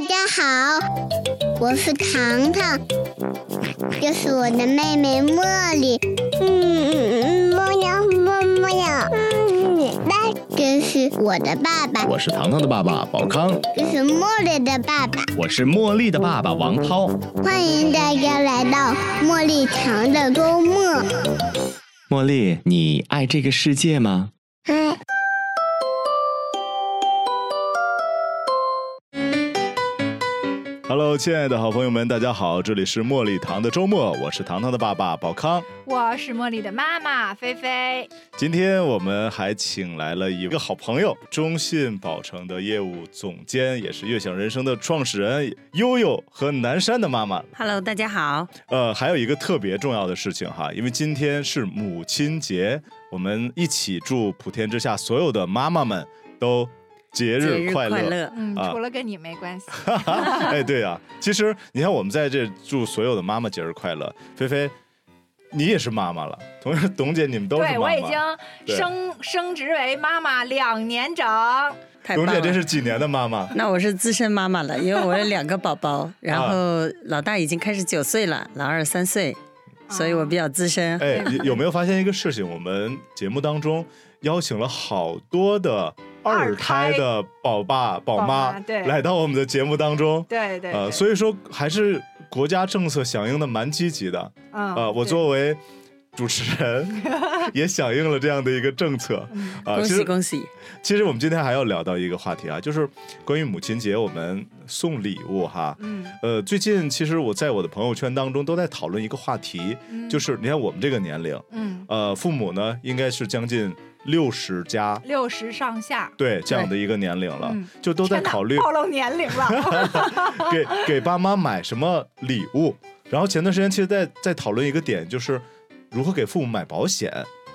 大家好，我是糖糖，这是我的妹妹茉莉。嗯，茉呀茉茉呀，嗯，那这是我的爸爸，我是糖糖的爸爸宝康，这是茉莉的爸爸。我是茉莉的爸爸王涛。欢迎大家来到茉莉糖的周末。茉莉，你爱这个世界吗？嗨，Hello，亲爱的好朋友们，大家好，这里是茉莉糖的周末，我是糖糖的爸爸宝康。我是茉莉的妈妈菲菲，今天我们还请来了一个好朋友，中信宝城的业务总监，也是悦享人生的创始人悠悠和南山的妈妈。Hello，大家好。呃，还有一个特别重要的事情哈，因为今天是母亲节，我们一起祝普天之下所有的妈妈们都节节日日快乐。快乐！嗯，啊除了跟你没关系，哎，对呀、其实你看，我们在这祝所有的妈妈节日快乐。菲菲，你也是妈妈了，同时董姐，你们都是妈妈。对我已经升升职为妈妈两年整！董姐这是几年的妈妈？那我是资深妈妈了，因为我有两个宝宝，然后老大已经开始九岁了，老二三岁，所以我比较资深。哎，有有没有发现一个事情？我们节目当中邀请了好多的二胎的宝爸宝宝妈来到我们的节目当中。呃，对对呃所以说还是国家政策响应的蛮积极的。嗯呃，我作为主持人 也响应了这样的一个政策。恭其实喜恭喜！其实我们今天还要聊到一个话题啊，就是关于母亲节我们送礼物哈。嗯呃，最近其实我在我的朋友圈当中都在讨论一个话题，嗯就是你看我们这个年龄，嗯呃，父母呢应该是将近六十加，六十上下，对这样的一个年龄了，嗯就都在考虑暴露年龄了，给给爸妈买什么礼物。然后前段时间其实在在讨论一个点，就是如何给父母买保险。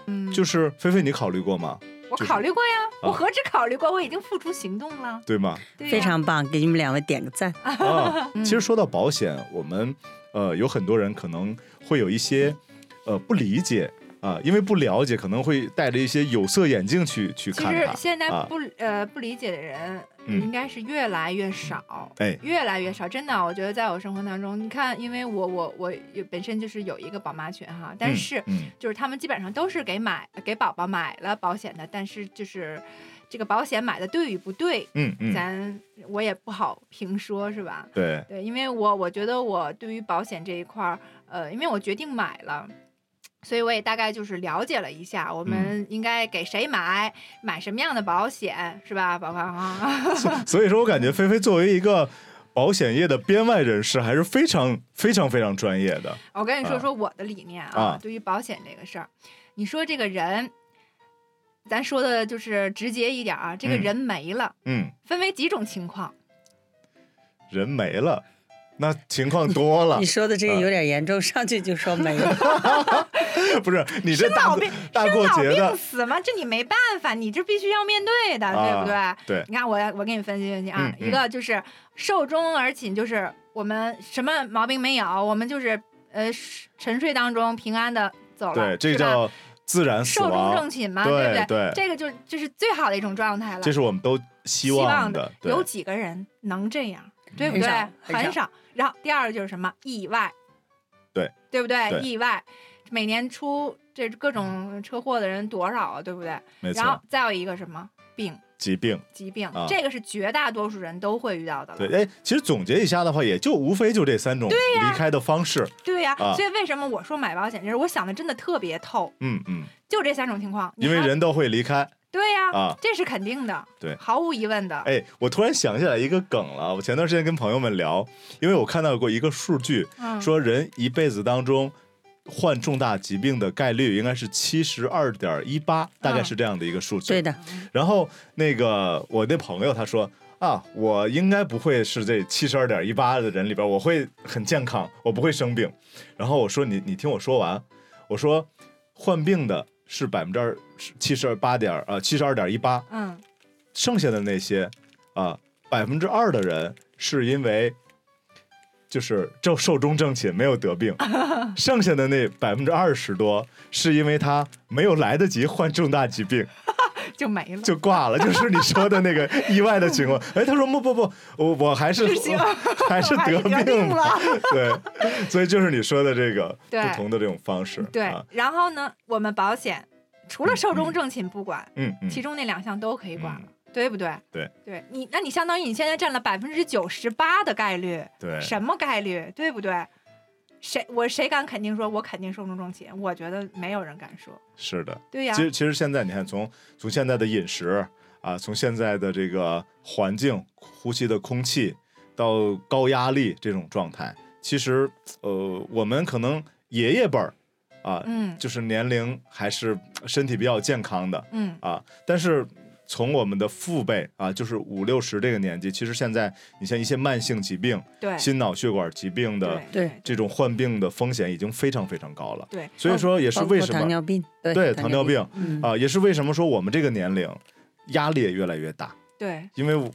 嗯，就是菲菲，你考虑过吗？我考虑过呀，啊我何止考虑过，我已经付出行动了，对吗？非常棒，给你们两位点个赞。其实说到保险，我们呃有很多人可能会有一些呃不理解啊，因为不了解，可能会戴着一些有色眼镜去去看其。实现在啊不、呃不理解的人，嗯应该是越来越少，哎越来越少。真的，我觉得在我生活当中，你看，因为我我我本身就是有一个宝妈群哈，但嗯是、嗯就是他们基本上都是给买给宝宝买了保险的，但是就是这个保险买的对与不对，嗯嗯，咱我也不好评说，是吧？对，对，因为我我觉得我对于保险这一块儿，呃，因为我决定买了。所以我也大概就是了解了一下，我嗯们应该给谁买，买什么样的保险，是吧，宝宝啊？所以说我感觉菲菲作为一个保险业的编外人士，还是非常非常非常专业的。我跟你说啊说我的理念啊，啊对于保险这个事儿，你说这个人，咱说的就是直接一点啊，这个嗯人没了，嗯，分为几种情况。人没了，那情况多了你。说的这个有点严重，上去就说没了。不是你这大病，大过生老病节的，死吗，这你没办法，你这必须要面对的，对不对？啊对你看我我给你分析分析啊，一个就是寿终而寝，就是我们什么毛病没有，我们就是呃沉睡当中平安的走了，对，这叫自然死寿终正，寝嘛，对不对？对这个就这是最好的一种状态了。这是我们都希希望的，有几个人能这样，对不对？很少很少少。然后第二个就是什么意外，对对不对？对意外，每年出这各种车祸的人多少啊，对不对？没然后，再有一个什么病、疾病。疾病，啊这个是绝大多数人都会遇到的了。对，哎，其实总结一下的话，也就无非就这三种离开的方式。对呀、啊所以为什么我说买保险就是，我想的真的特别透，嗯嗯，就这三种情况。因为人都会离开。对呀、啊这是肯定的，对毫无疑问的。哎，我突然想起来一个梗了。我前段时间跟朋友们聊，因为我看到过一个数据，嗯，说人一辈子当中患重大疾病的概率应该是七十二点一八，大概是这样的一个数字。对的，然后那个我那朋友他说啊，我应该不会是这七十二点一八的人里边，我会很健康，我不会生病。然后我说你你听我说完，我说患病的是百分之二七十八点呃七十二点一八，嗯，剩下的那些啊百分之二的人是因为。就是就寿终正寝，没有得病，剩下的那百分之二十多是因为他没有来得及患重大疾病，就没了。就挂了，就是你说的那个 意外的情况。哎，他说不不不，我我还是还是得得病了。对，所以就是你说的这个不同的这种方式。对啊，然后呢，我们保险除了寿终正寝不管，嗯嗯，其中那两项都可以管了，嗯对不对？对，对你，那你相当于你现在占了百分之九十八的概率，对，什么概率，对不对？谁我谁敢肯定说我肯定寿终正寝？我觉得没有人敢说。是的。对呀其，实其实现在你看，从从现在的饮食啊，从现在的这个环境、呼吸的空气到高压力这种状态，其实呃，我们可能爷爷辈儿啊，嗯就是年龄还是身体比较健康的嗯，啊，但是。从我们的父辈啊，就是五六十这个年纪，其实现在你像一些慢性疾病、对，心脑血管疾病的这种患病的风险已经非常非常高了。对，所以说也是为什么糖尿病，对对糖尿病。嗯啊，也是为什么说我们这个年龄压力也越来越大，对。因为我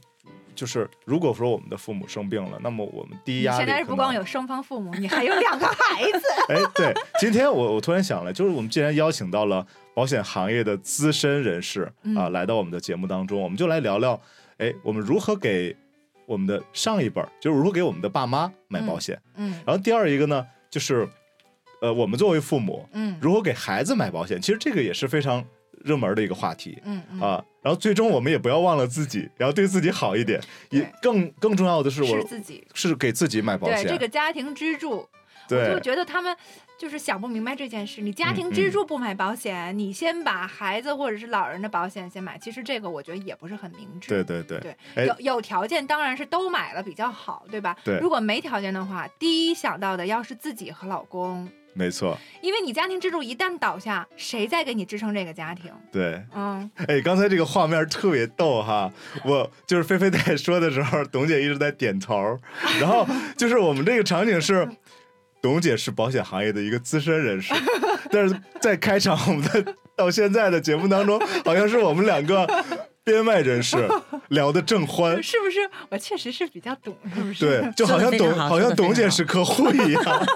就是如果说我们的父母生病了，那么我们第一压力现在是不光有双方父母，你还有两个孩子。哎，对，今天我我突然想了，就是我们既然邀请到了保险行业的资深人士啊、嗯来到我们的节目当中，我们就来聊聊，哎，我们如何给我们的上一辈儿，就是如何给我们的爸妈买保险。嗯然后第二一个呢，就是呃，我们作为父母，嗯如何给孩子买保险，其实这个也是非常热门的一个话题。嗯嗯，啊，然后最终我们也不要忘了自己，然后对自己好一点，也更更重要的是我是自己。是给自己买保对险，这个家庭支柱，我就觉得他们就是想不明白这件事。你家嗯庭支柱不买保险，你先把孩子或者是老人的保险先买，其实这个我觉得也不是很明智。对对对有有条件当然是都买了比较好，对吧？对如果没条件的话，第一想到的要是自己和老公，没错，因为你家庭支柱一旦倒下，谁在给你支撑这个家庭？对，嗯，哎，刚才这个画面特别逗哈，我就是菲菲在说的时候，董姐一直在点头，然后 就是我们这个场景是。董姐是保险行业的一个资深人士，但是在开场我们的到现在的节目当中，好像是我们两个编外人士 聊得正欢，是不是？我确实是比较懂，是不是？对，就好像董好好像董姐是客户一样。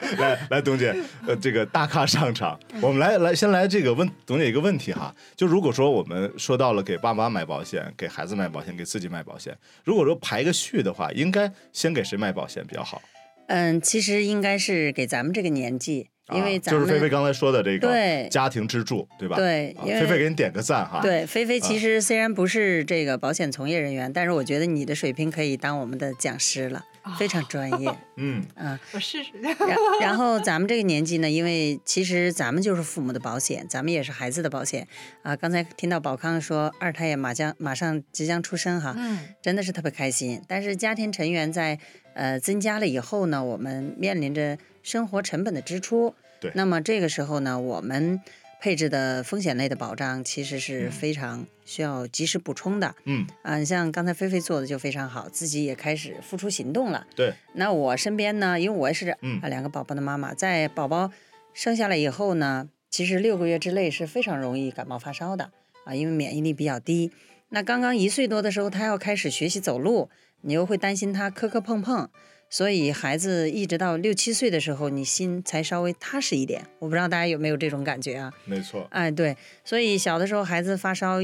来来，董姐，呃，这个大咖上场，我们来来先来这个问董姐一个问题哈，就如果说我们说到了给爸妈买保险、给孩子买保险、给自己买保险，如果说排个序的话，应该先给谁买保险比较好？嗯，其实应该是给咱们这个年纪，因为啊咱们、就是菲菲刚才说的这个对家庭支柱，对吧？啊对因为菲菲给你点个赞哈。对，菲菲啊其实虽然不是这个保险从业人员，但是我觉得你的水平可以当我们的讲师了，非常专业。嗯，嗯，我试试。然然后咱们这个年纪呢，因为其实咱们就是父母的保险，咱们也是孩子的保险啊。刚才听到宝康说二胎也马将马上即将出生哈，嗯真的是特别开心。但是家庭成员在呃增加了以后呢，我们面临着生活成本的支出。对那么这个时候呢，我们配置的风险类的保障其实是嗯非常需要及时补充的。嗯，啊，像刚才菲菲做的就非常好，自己也开始付出行动了。对，那我身边呢，因为我也是两个宝宝的妈妈，在宝宝生下来以后呢，其实六个月之内是非常容易感冒发烧的啊，因为免疫力比较低。那刚刚一岁多的时候，他要开始学习走路，你又会担心他磕磕碰碰，所以孩子一直到六七岁的时候，你心才稍微踏实一点。我不知道大家有没有这种感觉啊？没错。哎，对，所以小的时候孩子发烧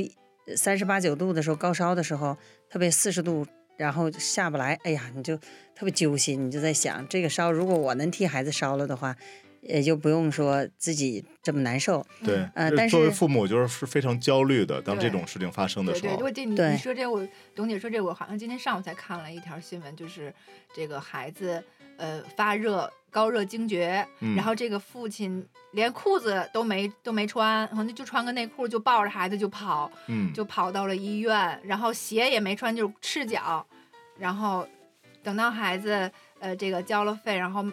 三十八九度的时候，高烧的时候，特别四十度，然后下不来，哎呀，你就特别揪心，你就在想，这个烧如果我能替孩子烧了的话，也就不用说自己这么难受。对，呃但是作为父母就是是非常焦虑的。当这种事情发生的对对，时候我，这你对你说这我董姐说这我好像今天上午才看了一条新闻，就是这个孩子呃发热高热惊厥，嗯然后这个父亲连裤子都没都没穿，可能就穿个内裤就抱着孩子就跑，嗯，就跑到了医院，然后鞋也没穿，就是赤脚，然后等到孩子呃这个交了费，然后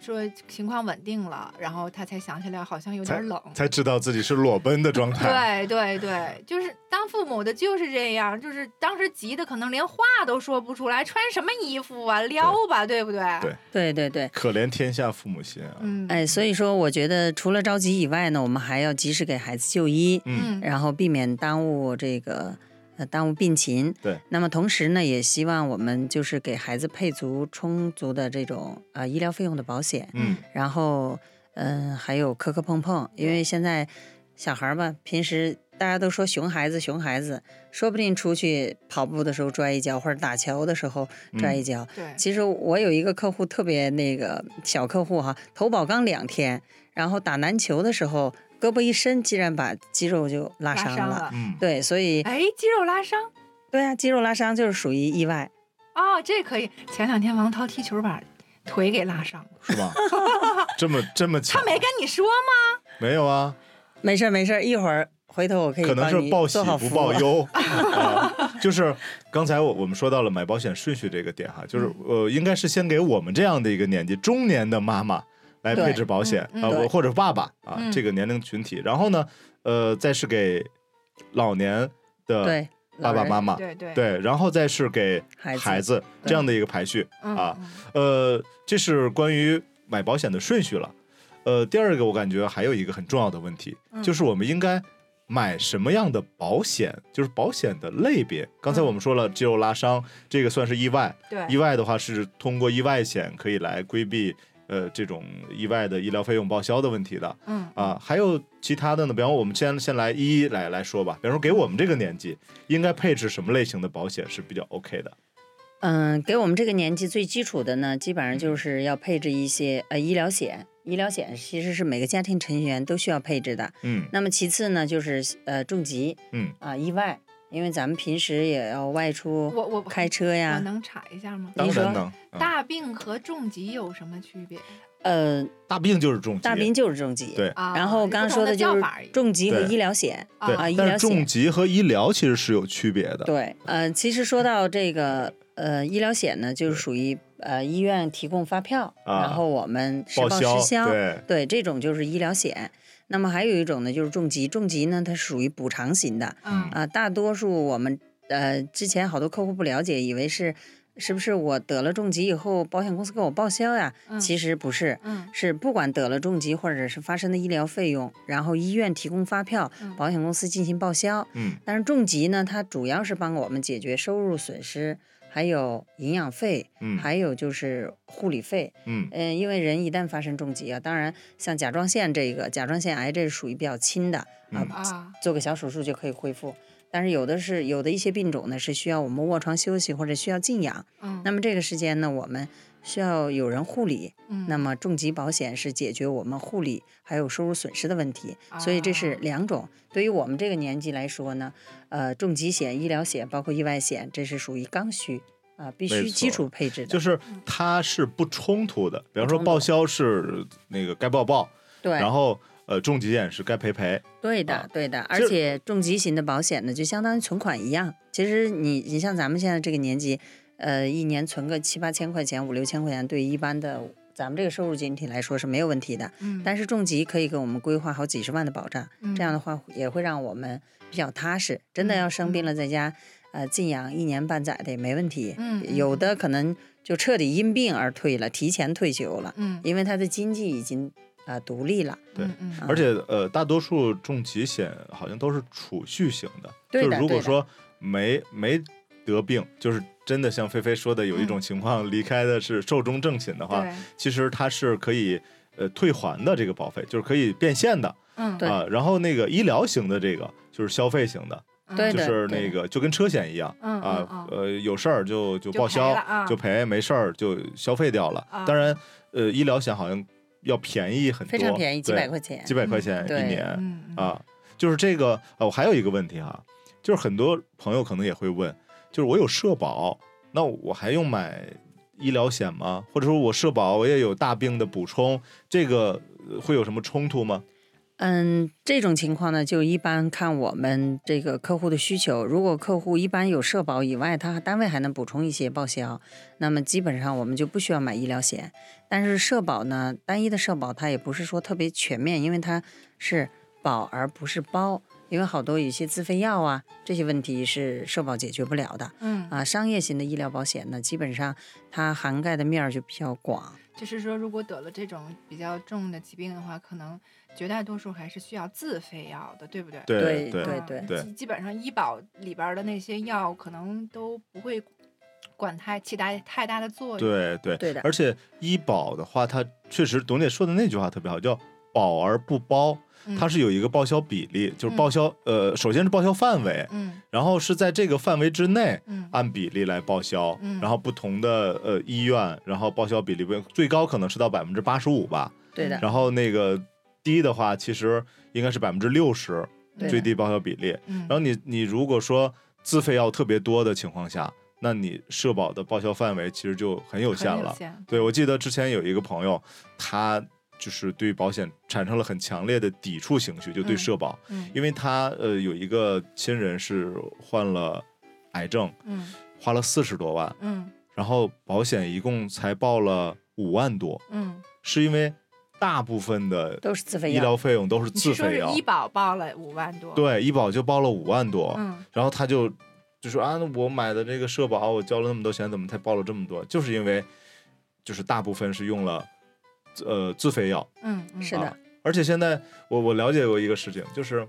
说情况稳定了，然后他才想起来好像有点冷。才知道自己是裸奔的状态。对对对，就是当父母的就是这样，就是当时急的可能连话都说不出来，穿什么衣服啊，撩吧，对不对？对对对对，可怜天下父母心啊！嗯，哎，所以说我觉得除了着急以外呢，我们还要及时给孩子就医，嗯，嗯然后避免耽误这个呃耽误病情。对，那么同时呢，也希望我们就是给孩子配足充足的这种呃医疗费用的保险。嗯，然后，嗯、还有磕磕碰碰，因为现在小孩儿吧，平时大家都说熊孩子，熊孩子，说不定出去跑步的时候摔一跤，或者打球的时候摔一跤。对，其实我有一个客户特别那个小客户哈，投保刚两天，然后打篮球的时候胳膊一伸，竟然把肌肉就拉伤了。伤了。嗯，对，所以哎，肌肉拉伤对啊，肌肉拉伤就是属于意外。哦，这可以。前两天王涛踢球把腿给拉伤了，是吧？这么这么巧他？没跟你说吗？没有啊，没事儿没事儿，一会儿回头我可以可能是报喜不。报忧。啊就是刚才我我们说到了买保险顺序这个点哈，就是嗯呃，应该是先给我们这样的一个年纪中年的妈妈来配置保险嗯啊，对。我或者爸爸啊嗯。这个年龄群体，然后呢，呃，再是给老年的爸爸妈妈，对对，对，然后再是给孩子孩子这样的一个排序。嗯啊，嗯。呃，这是关于买保险的顺序了。呃，第二个我感觉还有一个很重要的问题，嗯。就是我们应该买什么样的保险，就是保险的类别。刚才嗯。我们说了，肌肉拉伤这个算是意外，对，意外的话是通过意外险可以来规避呃这种意外的医疗费用报销的问题的嗯啊。还有其他的呢，比方我们先先来一一来来说吧。比方说给我们这个年纪，应该配置什么类型的保险是比较 OK 的？嗯，给我们这个年纪最基础的呢，基本上就是要配置一些呃医疗险。医疗险其实是每个家庭成员都需要配置的。嗯那么其次呢，就是呃重疾嗯，啊、意外，因为咱们平时也要外出我我开车我呀。能查一下吗？当然能。啊大病和重疾有什么区别呃，大病就是重疾，大病就是重疾。对啊？然后刚刚说的就是叫法重疾和医疗险，啊，医疗险。是重疾和医疗其实是有区别的。对，呃，其实说到这个呃医疗险呢，就是属于呃医院提供发票，啊然后我们实报销。对对，这种就是医疗险。那么还有一种呢，就是重疾。重疾呢，它是属于补偿型的嗯啊、大多数我们呃之前好多客户不了解，以为是是不是我得了重疾以后，保险公司给我报销呀？嗯其实不是。嗯是不管得了重疾或者是发生的医疗费用，然后医院提供发票，嗯保险公司进行报销。嗯但是重疾呢，它主要是帮我们解决收入损失，还有营养费，嗯还有就是护理费。嗯嗯，因为人一旦发生重疾啊，当然像甲状腺这个甲状腺癌，这是属于比较轻的啊，嗯啊做个小手术就可以恢复。但是有的是有的一些病种呢，是需要我们卧床休息或者需要静养。嗯，那么这个时间呢，我们需要有人护理。嗯那么重疾保险是解决我们护理还有收入损失的问题，所以这是啊两种。对于我们这个年纪来说呢，呃，重疾险、医疗险包括意外险，这是属于刚需啊、必须基础配置的。就是嗯它是不冲突的。比方说报销是那个该报报，对，然后呃重疾险是该赔赔。对的，啊对的，而且重疾型的保险呢，就相当于存款一样。其实你你像咱们现在这个年纪，呃，一年存个七八千块钱、五六千块钱，对于一般的咱们这个收入群体来说是没有问题的。嗯但是重疾可以给我们规划好几十万的保障，这样的话也会让我们比较踏实。真的要生病了，在家呃静养一年半载的也没问题。有的可能就彻底因病而退了，提前退休了，嗯因为他的经济已经啊、呃独立了。对而且呃，大多数重疾险好像都是储蓄型的，对就是如果说没没得病，就是真的像菲菲说的，有一种嗯。情况离开的是寿终正寝的话，对。其实它是可以呃退还的这个保费，就是可以变现的。嗯。对。啊。然后那个医疗型的这个就是消费型的，对的就是那个就跟车险一样嗯啊嗯，呃有事儿就就报销就赔，没事儿就消费掉了。啊当然，呃，医疗险好像要便宜很多，非常便宜，几对百块钱。几百块钱一年。啊，就是这个啊，我还有一个问题哈，就是很多朋友可能也会问，就是我有社保，那我还用买医疗险吗？或者说我社保我也有大病的补充，这个会有什么冲突吗？嗯，这种情况呢，就一般看我们这个客户的需求。如果客户一般有社保以外，他单位还能补充一些报销，那么基本上我们就不需要买医疗险。但是社保呢，单一的社保它也不是说特别全面，因为它是保而不是包。因为好多有一些自费药啊，这些问题是社保解决不了的嗯啊。商业型的医疗保险呢，基本上它涵盖的面儿就比较广。就是说，如果得了这种比较重的疾病的话，可能绝大多数还是需要自费药的，对不对？对对对嗯对对基基本上医保里边儿的那些药，可能都不会管太起大太大的作用。对对对的而且医保的话，它确实董姐说的那句话特别好，叫保而不包，嗯它是有一个报销比例，就是报销、呃，首先是报销范围，嗯。然后是在这个范围之内。嗯。按比例来报销，嗯。然后不同的呃医院，然后报销比例不最高可能是到百分之八十五吧，对的，然后那个低的话，其实应该是百分之六十最低报销比例。嗯，然后你你如果说自费药特别多的情况下，那你社保的报销范围其实就很有限了。限。对，我记得之前有一个朋友，他就是对保险产生了很强烈的抵触情绪，就对嗯社保，嗯因为他呃有一个亲人是患了癌症，嗯花了四十多万，嗯然后保险一共才报了五万多，嗯，是因为大部分的都是自费医疗费用都是自费药医，保报了五万多？，对，医保就报了五万多，嗯然后他就就说啊，我买的这个社保，我交了那么多钱，怎么才报了这么多？就是因为就是大部分是用了呃自费药，嗯嗯，是的啊，而且现在我我了解过一个事情，就是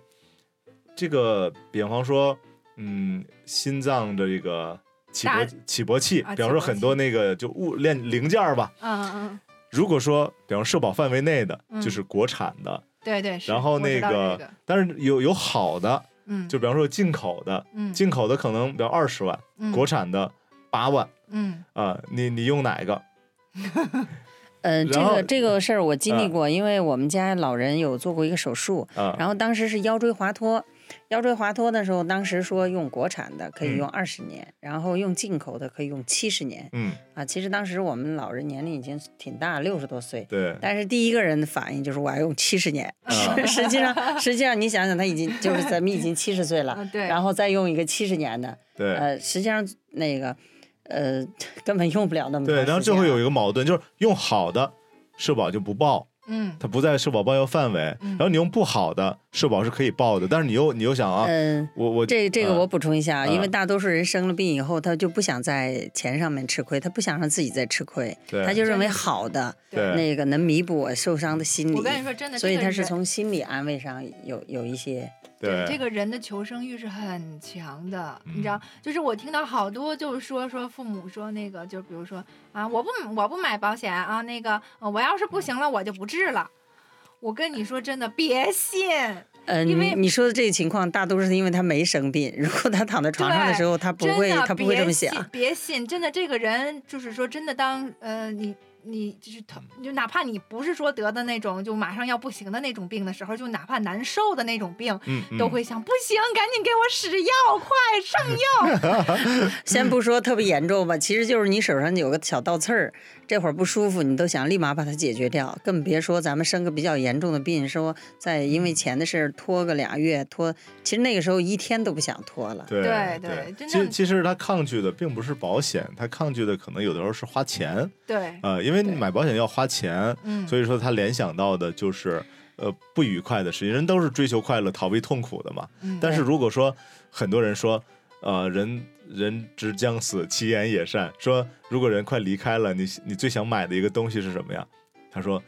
这个，比方说，嗯，心脏的这个起搏起搏器，啊比方说很多那个就物链零件吧，嗯嗯，如果说比方社保范围内的，嗯就是国产的，对对。然后那个，这个但是有有好的，嗯，就比方说进口的，嗯进口的可能比方二十万，嗯国产的八万嗯啊、你你用哪个？呃，这个这个事儿我经历啊过，因为我们家老人有做过一个手术，啊？然后当时是腰椎滑脱，腰椎滑脱的时候，当时说用国产的可以嗯用二十年，然后用进口的可以用七十年嗯，啊。其实当时我们老人年龄已经挺大，六十多岁。对，但是第一个人的反应就是我要用七十年，啊实际上实际上你想想，他已经就是咱们已经七十岁了嗯，对，然后再用一个七十年的，对。呃，实际上那个呃 根本用不了那么长对。然后这会有一个矛盾，就是用好的社保就不报，嗯它不在社保报销范围。嗯然后你用不好的社保是可以报的，但是你又你又想啊，嗯。我我呃这这个我补充一下啊，因为嗯大多数人生了病以后，他就不想在钱上面吃亏，他不想让自己再吃亏，他就认为好的对那个能弥补我受伤的心理。我跟你说真的，所以他是从心理安慰上有有一些对这个人的求生欲是很强的，嗯你知道，就是我听到好多就是说说父母说那个，就比如说啊，我不我不买保险啊，那个、呃我要是不行了我就不治了。我跟你说真的，别信，呃，因为你你说的这个情况，大多是因为他没生病。如果他躺在床上的时候，他不会，他不会这么想别信。别信，真的，这个人就是说，真的当呃你你就是疼，就哪怕你不是说得的那种就马上要不行的那种病的时候，就哪怕难受的那种病，嗯嗯。都会想不行，赶紧给我使药，快上药。先不说特别严重吧，其实就是你手上有个小倒刺儿，这会儿不舒服，你都想立马把它解决掉，更别说咱们生个比较严重的病，说再因为钱的事儿拖个俩月，拖，其实那个时候一天都不想拖了。对对其实其实他抗拒的并不是保险，他抗拒的可能有的时候是花钱，对，呃，因为你对买保险要花钱，嗯，所以说他联想到的就是呃不愉快的事情。人都是追求快乐、逃避痛苦的嘛。嗯但是如果说很多人说，呃，人人之将死，其言也善。说如果人快离开了，你你最想买的一个东西是什么呀？他说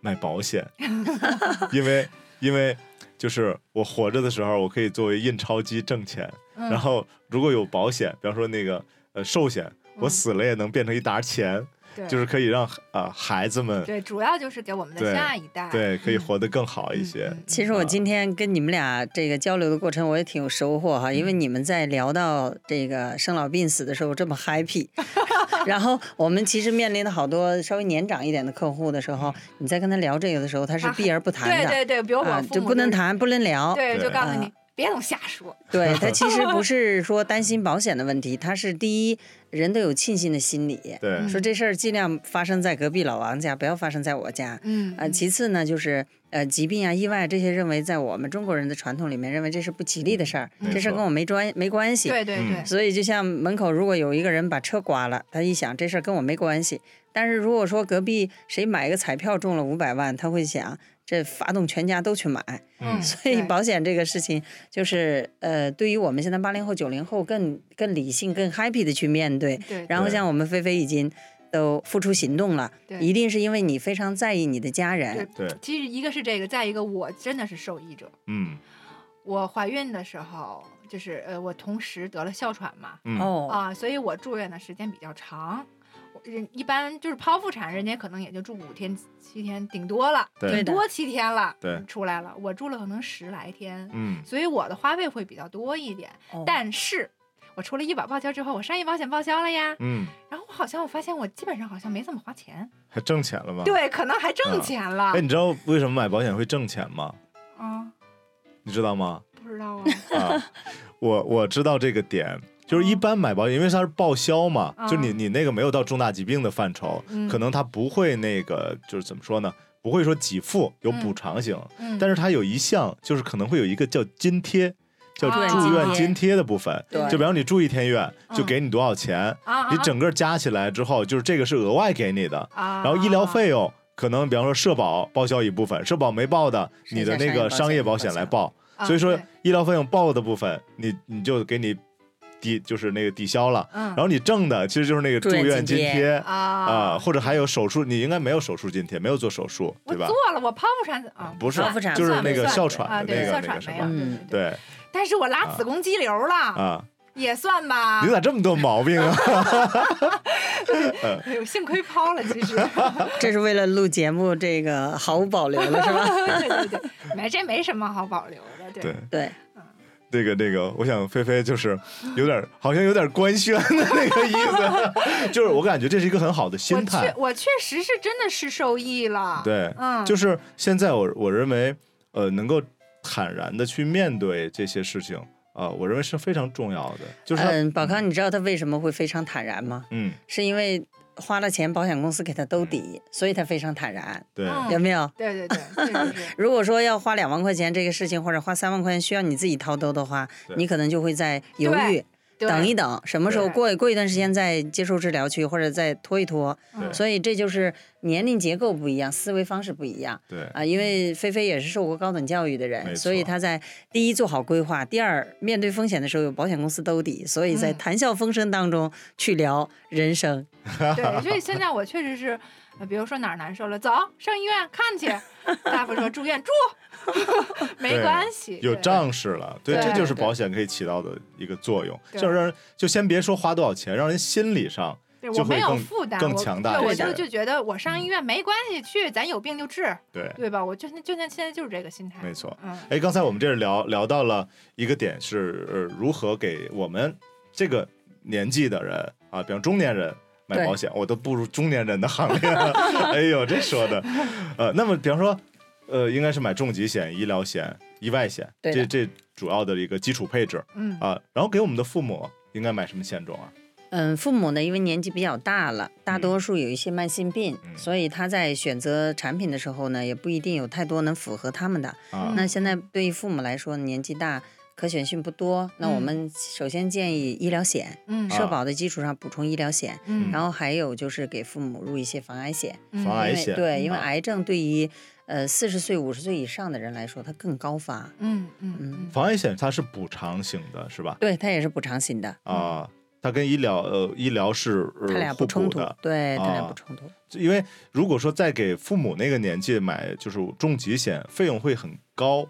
买保险，因为因为就是我活着的时候，我可以作为印钞机挣钱，嗯然后如果有保险，比方说那个呃寿险，我嗯死了也能变成一沓钱，对就是可以让啊、孩子们对，主要就是给我们的下一代，对可以嗯活得更好一些。嗯嗯其实我今天跟你们俩这个交流的过程，我也挺有收获哈，因为你们在聊到这个生老病死的时候这么 happy，然后我们其实面临的好多稍微年长一点的客户的时候，你在跟他聊这个的时候，他是啊避而不谈的，对对对，比如我啊，就，不能谈，不能聊。对，就告诉你啊别总瞎说，对 他其实不是说担心保险的问题，他是第一人都有庆幸的心理，对，嗯说这事儿尽量发生在隔壁老王家，不要发生在我家。嗯啊，其次呢，就是呃疾病啊、意外这些，认为在我们中国人的传统里面，认为这是不吉利的事儿，没错这事儿跟我没关没关系。嗯对对对，所以就像门口如果有一个人把车刮了，他一想这事儿跟我没关系。但是如果说隔壁谁买个彩票中了五百万，他会想这发动全家都去买。嗯 所以保险这个事情，就是呃，对于我们现在八零后、九零后更更理性、更 happy 的去面对。对，然后像我们菲菲已经都付出行动了，对一定是因为你非常在意你的家人。对，其实一个是这个，再一个我真的是受益者。嗯我怀孕的时候，就是呃，我同时得了哮喘嘛，啊，所以我住院的时间比较长。人一般就是剖腹产，人家可能也就住五天七天，顶多了，顶多七天了，对出来了。我住了可能十来天，嗯，所以我的花费会比较多一点。哦但是我除了医保报销之后，我商业保险报销了呀，嗯，然后我好像我发现我基本上好像没怎么花钱，还挣钱了吗？。对，可能还挣啊钱了哎，，你知道为什么买保险会挣钱吗？啊，你知道吗？不知道啊，啊，我我知道这个点，就是一般买保险，因为它是报销嘛，啊。就你你那个没有到重大疾病的范畴，嗯。可能它不会那个就是怎么说呢？不会说给付有补偿型，嗯，但是它有一项就是可能会有一个叫津贴。叫啊住院津贴的部分，对。就比方你住一天院，就嗯。给你多少钱，啊，你整个加起来之后，就是这个是额外给你的，啊，然后医疗费用可能比方说社保报销一部分，社保没报的，你的那个商业保险来报，啊。所以说医疗费用报的部分，你你就给你抵就是那个抵消了，嗯，然后你挣的其实就是那个住住院院津津贴贴啊啊，或者还有手术，你应该没有手术津贴，没有做手术对吧？做了，我剖腹产啊，不是剖腹产，就是那个哮喘那个哮喘没有，那个什么，嗯对但是我拉子宫肌瘤了，啊，也算吧你。咋这么多毛病啊？哎呦，幸亏剖了，其实。这是为了录节目，这个毫无保留了，是吧？对对对，没这没什么好保留的，对。对，对，那个那个，我想菲菲就是有点好像有点官宣的那个意思，就是我感觉这是一个很好的心态确。我确实是真的是受益了。，对，嗯，就是现在我我认为，呃，能够坦然的去面对这些事情啊、我认为是非常重要的。就是，嗯，宝康，你知道他为什么会非常坦然吗？嗯，是因为花了钱，保险公司给他兜底，所以他非常坦然，对，嗯。有没有？对对对。如果说要花两万块钱这个事情，或者花三万块钱需要你自己掏兜的话，你可能就会在犹豫，对等一等，什么时候过过一段时间再接受治疗去，或者再拖一拖。嗯所以这就是年龄结构不一样，思维方式不一样对，啊。因为菲菲也是受过高等教育的人，所以她在第一做好规划，第二面对风险的时候有保险公司兜底，所以在嗯谈笑风生当中去聊人生。对，所以现在我确实是，呃比如说哪儿难受了，走上医院看去。大夫说住院住，没关系。有仗势了，对，对这就是保险可以起到的一个作用，就是让人就先别说花多少钱，让人心理上对我没有更负担，更强大对，我就就觉得我上医院没关系，去咱有病就治，对。对吧？我就就像现在就是这个心态。没错嗯，哎，刚才我们这儿聊聊到了一个点是，呃，如何给我们这个年纪的人啊，比方中年人买保险，我都步入中年人的行列了。哎呦，这说的，呃，那么比方说，呃，应该是买重疾险、医疗险、意外险，对这这主要的一个基础配置嗯啊。然后给我们的父母应该买什么险种啊？嗯，父母呢，因为年纪比较大了，大嗯多数有一些慢性病，嗯所以他在选择产品的时候呢，也不一定有太多能符合他们的。啊，那现在对于父母来说，年纪大，可选性不多，那我嗯。们首先建议医疗险，嗯。社保的基础上补充医疗险，嗯，然后还有就是给父母入一些防癌险，防癌险对，因为啊癌症对于呃四十岁、五十岁以上的人来说，它更高发，嗯嗯嗯防癌险它是补偿型的，是吧？对，它也是补偿型的，啊，它跟医疗呃医疗是呃它俩不冲突的，，对，它俩啊不冲突。因为如果说再给父母那个年纪买就是重疾险，费用会很高，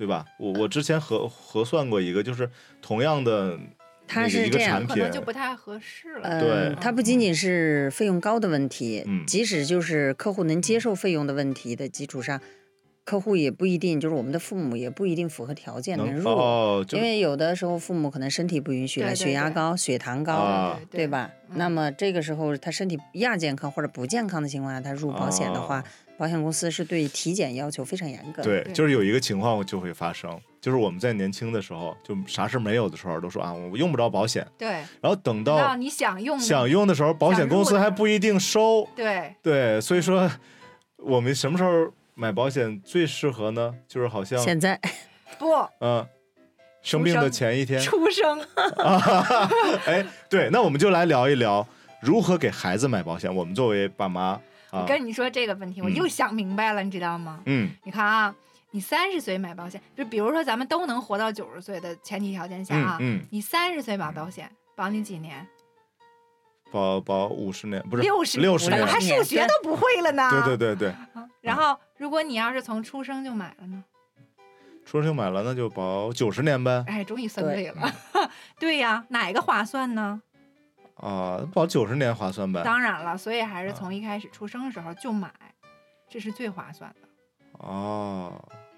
对吧？我我之前核核算过一个，就是同样的它是这样可能，就不太合适了。呃对，它不仅仅是费用高的问题，嗯即使就是客户能接受费用的问题的基础上，客户也不一定，就是我们的父母也不一定符合条件能能入，哦，因为有的时候父母可能身体不允许了，对对对血压高、血糖高，啊对？吧？嗯那么这个时候他身体亚健康或者不健康的情况下，他入保险的话，哦保险公司是对体检要求非常严格的。对，对就是有一个情况就会发生，就是我们在年轻的时候，就啥事没有的时候，都说啊，我用不着保险，对，然后等到到你想用的想用的时候，保险公司还不一定收。对，对，所以说我们什么时候买保险最适合呢？就是好像现在 不嗯，生病的前一天 出生啊，哎，对，那我们就来聊一聊如何给孩子买保险。我们作为爸妈啊我，跟你说这个问题，我嗯又想明白了，你知道吗？嗯你看啊，你三十岁买保险，就比如说咱们都能活到九十岁的前提条件下啊，嗯嗯，你三十岁买保险，保你几年？保保五十年不是六十六十年哎我，还数学都不会了呢。对对对对，啊然后，如果你要是从出生就买了呢？出生就买了那就保九十年呗。哎，终于算对对了。对呀，哪个划算呢？啊，保九十年划算呗。当然了，所以还是啊从一开始出生的时候就买，这是最划算的，哦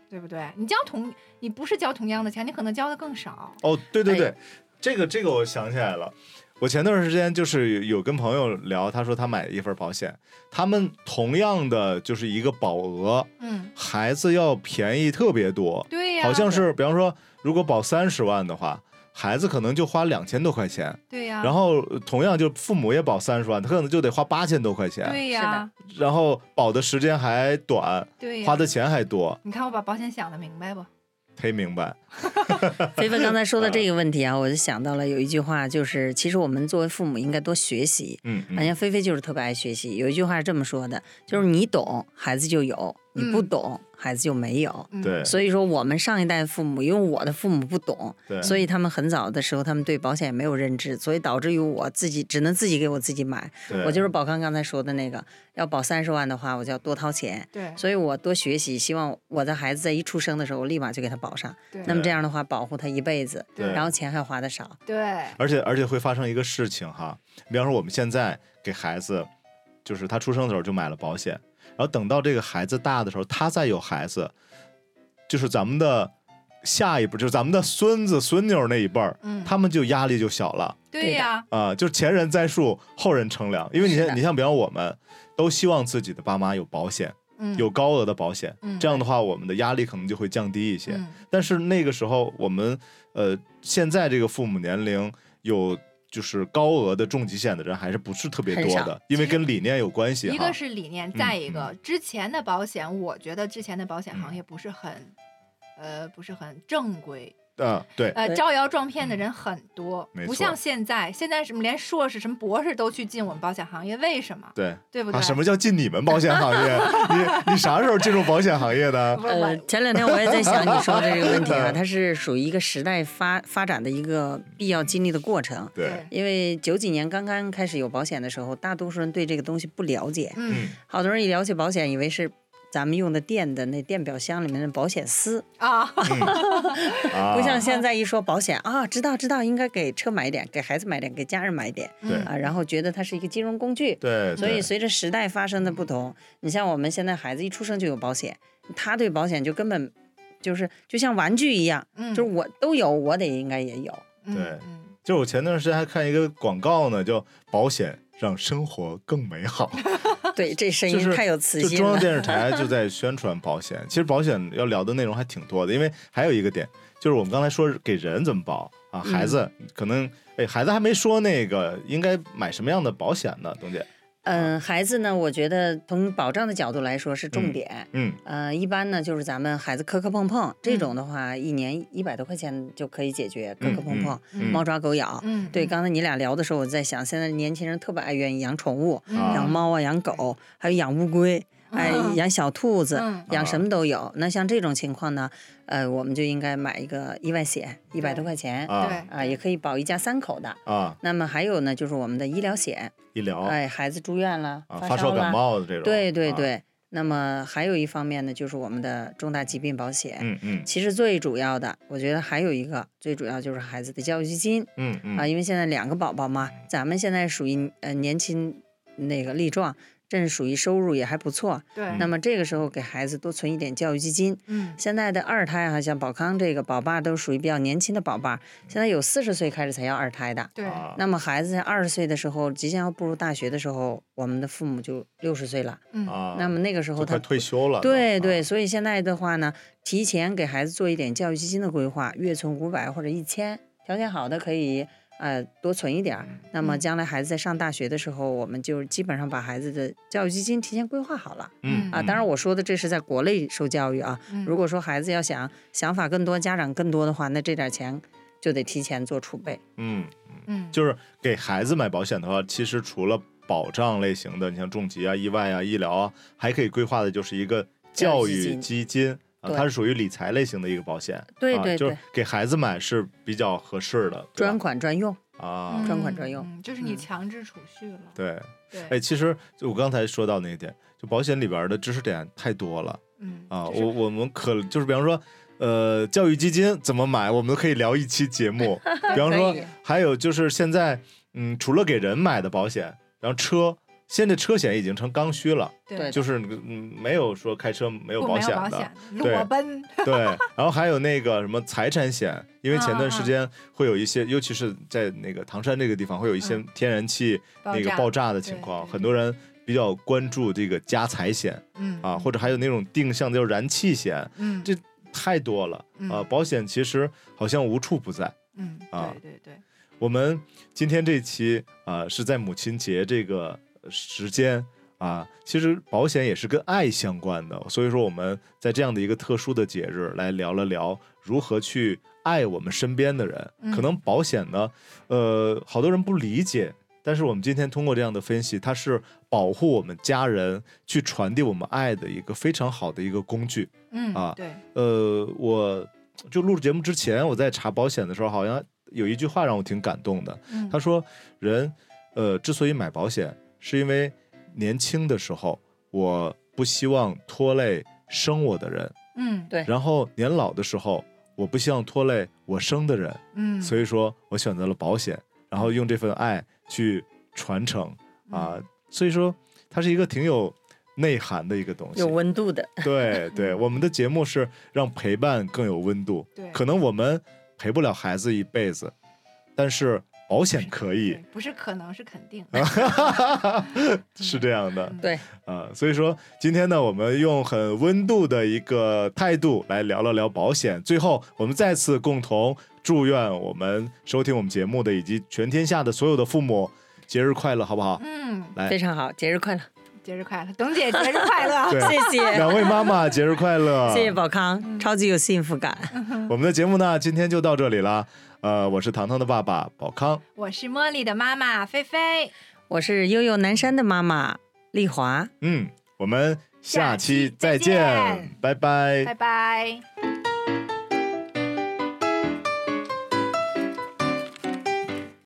对不对？你交同你不是交同样的钱，你可能交的更少。哦，对对对，哎这个这个我想起来了。我前段时间就是有有跟朋友聊，他说他买了一份保险，他们同样的就是一个保额，嗯，孩子要便宜特别多，对呀，好像是比方说如果保三十万的话，孩子可能就花两千多块钱，对呀，然后呃同样就父母也保三十万，他可能就得花八千多块钱，对呀，然后保的时间还短，对呀，花的钱还多，你看我把保险想的明白不？忒明白。菲菲刚才说的这个问题啊，我就想到了有一句话，就是其实我们作为父母应该多学习。嗯好像菲菲就是特别爱学习。有一句话是这么说的，就是你懂，孩子就有；你不嗯懂，孩子就没有。嗯对所以说，我们上一代父母，因为我的父母不懂，对，所以他们很早的时候，他们对保险没有认知，所以导致于我自己只能自己给我自己买。对我就是宝康刚才说的那个，要保三十万的话，我就要多掏钱。对所以我多学习，希望我的孩子在一出生的时候，我立马就给他保上。对那么这样的话，保护他一辈子，对然后钱还花的少。对而且而且会发生一个事情哈，比方说我们现在给孩子，就是他出生的时候就买了保险，然后等到这个孩子大的时候，他再有孩子，就是咱们的下一步，就是咱们的孙子孙女儿那一辈儿，嗯他们就压力就小了对呀，啊、就是前人栽树，后人乘凉。因为你像你像，比方我们都希望自己的爸妈有保险，嗯，有高额的保险，嗯这样的话我们的压力可能就会降低一些。嗯但是那个时候，我们呃，现在这个父母年龄有就是高额的重疾险的人还是不是特别多的，因为跟理念有关系一个。是理念，再一个之前的保险，我觉得之前的保险行业不是很，呃，不是很正规，嗯，对，呃，招摇撞骗的人很多，不像现在，现在什么连硕士、什么博士都去进我们保险行业，为什么？对对不对？啊，什么叫进你们保险行业？你你啥时候进入保险行业的？呃，前两天我也在想你说的这个问题啊，它是属于一个时代发发展的一个必要经历的过程。对，因为九几年刚刚开始有保险的时候，大多数人对这个东西不了解，嗯好多人一了解保险，以为是咱们用的电的那电表箱里面的保险丝，啊 啊，不像现在一说保险啊，知道知道，应该给车买一点，给孩子买点，给家人买一点对啊，然后觉得它是一个金融工具。对，所以随着时代发生的不同，你像我们现在孩子一出生就有保险，他对保险就根本就是就像玩具一样，嗯就是我都有，我得应该也有。嗯对嗯就我前段时间还看一个广告呢，叫保险让生活更美好。对，这声音太有磁就性了。中央电视台就在宣传保险，其实保险要聊的内容还挺多的，因为还有一个点就是我们刚才说给人怎么保啊，嗯孩子可能哎孩子还没说那个应该买什么样的保险呢，董姐？嗯，孩子呢，我觉得从保障的角度来说是重点。嗯，呃，一般呢就是咱们孩子磕磕碰碰这种的话，一年一百多块钱就可以解决磕磕碰碰，嗯猫抓狗咬。嗯，对，嗯刚才你俩聊的时候，我在想，现在年轻人特别爱愿意养宠物，养猫啊，养狗，还有养乌龟，哎，嗯养小兔子，嗯养什么都有。那像这种情况呢，呃，我们就应该买一个意外险，一百多块钱啊对啊，也可以保一家三口的。啊，那么还有呢，就是我们的医疗险，医疗哎，孩子住院了，啊，发烧感，冒的这种，对对啊，对。那么还有一方面呢，就是我们的重大疾病保险。嗯嗯其实最主要的，我觉得还有一个最主要就是孩子的教育基金。嗯嗯啊，因为现在两个宝宝嘛，咱们现在属于呃年轻那个力壮，正属于收入也还不错。对，那么这个时候给孩子多存一点教育基金。嗯现在的二胎啊，像宝康这个宝爸都属于比较年轻的宝爸，现在有四十岁开始才要二胎的。对，啊那么孩子在二十岁的时候，即将要步入大学的时候，我们的父母就六十岁了。嗯啊，那么那个时候他快退休了对对，所以现在的话呢，提前给孩子做一点教育基金的规划，月存五百或者一千，条件好的可以呃多存一点儿。那么嗯将来孩子在上大学的时候，我们就基本上把孩子的教育基金提前规划好了嗯啊。当然我说的这是在国内受教育啊，嗯如果说孩子要想想法更多，家长更多的话，那这点钱就得提前做储备。嗯，嗯，就是给孩子买保险的话，其实除了保障类型的，你像重疾啊、意外啊、医疗啊，还可以规划的就是一个教育教育基金基金啊，它是属于理财类型的一个保险。啊就是对对对，给孩子买是比较合适的，专款专用。啊，专款专用嗯，就是你嗯强制储蓄了，对，对，哎，其实就我刚才说到那一点，就保险里边的知识点太多了嗯啊，就是我我们可就是比方说。呃，教育基金怎么买，我们都可以聊一期节目。比方说，还有就是现在，嗯，除了给人买的保险，然后车现在车险已经成刚需了，对。就是嗯没有说开车没有不没有保险的，险，对。裸奔，对，然后还有那个什么财产险，因为前段时间会有一些，尤其是在那个唐山这个地方，会有一些嗯。天然气那个爆炸。的情况，很多人比较关注这个家财险嗯。啊，或者还有那种定向的叫燃气险，嗯。这太多了嗯。啊。保险其实好像无处不在。嗯啊。对对对，我们今天这期啊是在母亲节这个时间啊，其实保险也是跟爱相关的，所以说我们在这样的一个特殊的节日来聊了聊如何去爱我们身边的人。嗯可能保险呢，呃，好多人不理解。但是我们今天通过这样的分析，它是保护我们家人、去传递我们爱的一个非常好的一个工具。嗯啊对，呃，我就录节目之前，我在查保险的时候，好像有一句话让我挺感动的。嗯他说，人呃之所以买保险，是因为年轻的时候我不希望拖累生我的人，嗯对。然后年老的时候我不希望拖累我生的人，嗯，所以说我选择了保险，然后用这份爱去传承。啊、嗯所以说它是一个挺有内涵的一个东西。有。温度的，对 对，我们的节目是让陪伴更有温度。对。可能我们陪不了孩子一辈子，但是保险可以，不是可能是肯定，是这样的嗯对，啊、所以说今天呢，我们用很温度的一个态度来聊了聊保险。最后，我们再次共同祝愿我们收听我们节目的以及全天下的所有的父母节日快乐，好不好？嗯，来非，常好，节日快乐！节日快乐，董姐节日快乐，对，谢谢，两位妈妈节日快乐！谢谢宝康，超级有幸福感。我们的节目呢，今天就到这里了。呃，我是糖糖的爸爸宝康。我是茉莉的妈妈菲菲，我是悠悠南山的妈妈丽华。嗯，我们下期再见拜拜拜拜。